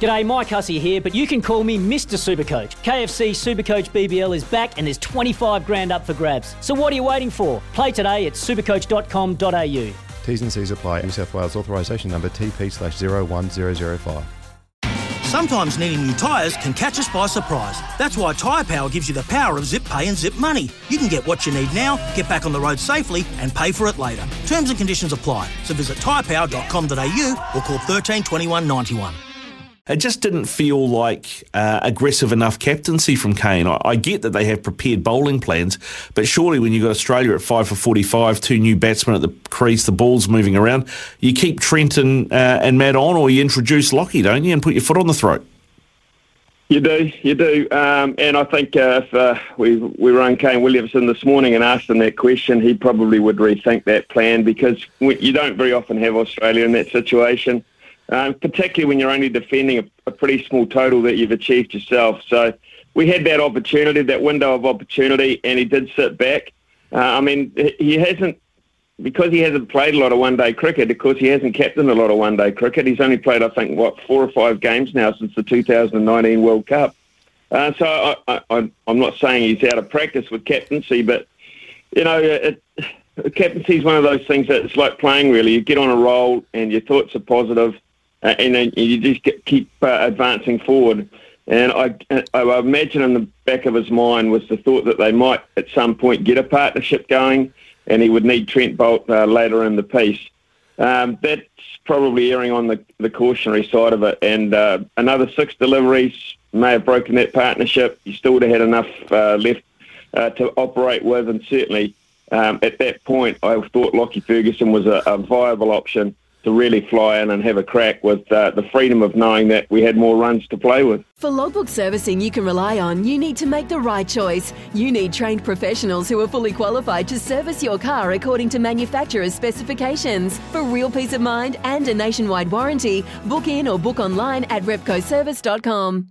G'day, Mike Hussey here, but you can call me Mr. Supercoach. KFC Supercoach BBL is back and there's 25 grand up for grabs. So what are you waiting for? Play today at supercoach.com.au. T's and C's apply. New South Wales authorisation number TP slash 01005. Sometimes needing new tyres can catch us by surprise. That's why Tyre Power gives you the power of zip pay and zip money. You can get what you need now, get back on the road safely, and pay for it later. Terms and conditions apply. So visit tyrepower.com.au or call 13 21 91. It just didn't feel like uh, aggressive enough captaincy from Kane. I, I, get that they have prepared bowling plans, but surely when you've got Australia at 5 for 45, two new batsmen at the crease, the ball's moving around, you keep Trent and, uh, and Matt on or you introduce Lockie, don't you, and put your foot on the throat? You do, you do. Um, and I think uh, if uh, we, we rang Kane Williamson this morning and asked him that question, he probably would rethink that plan because you don't very often have Australia in that situation um, particularly when you're only defending a, a, pretty small total that you've achieved yourself. So we had that opportunity, that window of opportunity, and he did sit back. Uh, I mean, he hasn't, because he hasn't played a lot of one-day cricket, of course he hasn't captained a lot of one-day cricket. He's only played, I think, what, four or five games now since the 2019 World Cup. Uh, so I, I'm not saying he's out of practice with captaincy, but, you know, it, captaincy is one of those things that it's like playing, really. You get on a roll and your thoughts are positive uh, and then you just get, keep uh, advancing forward. And I, I imagine in the back of his mind was the thought that they might at some point get a partnership going, and he would need Trent Boult uh, later in the piece. Um, that's probably erring on the, the cautionary side of it. And uh, another six deliveries may have broken that partnership. You still would have had enough uh, left uh, to operate with, and certainly um, at that point, I thought Lockie Ferguson was a, a viable option to really fly in and have a crack with uh, the freedom of knowing that we had more runs to play with. For logbook servicing you can rely on, you need to make the right choice. You need trained professionals who are fully qualified to service your car according to manufacturer's specifications. For real peace of mind and a nationwide warranty, book in or book online at repcoservice.com.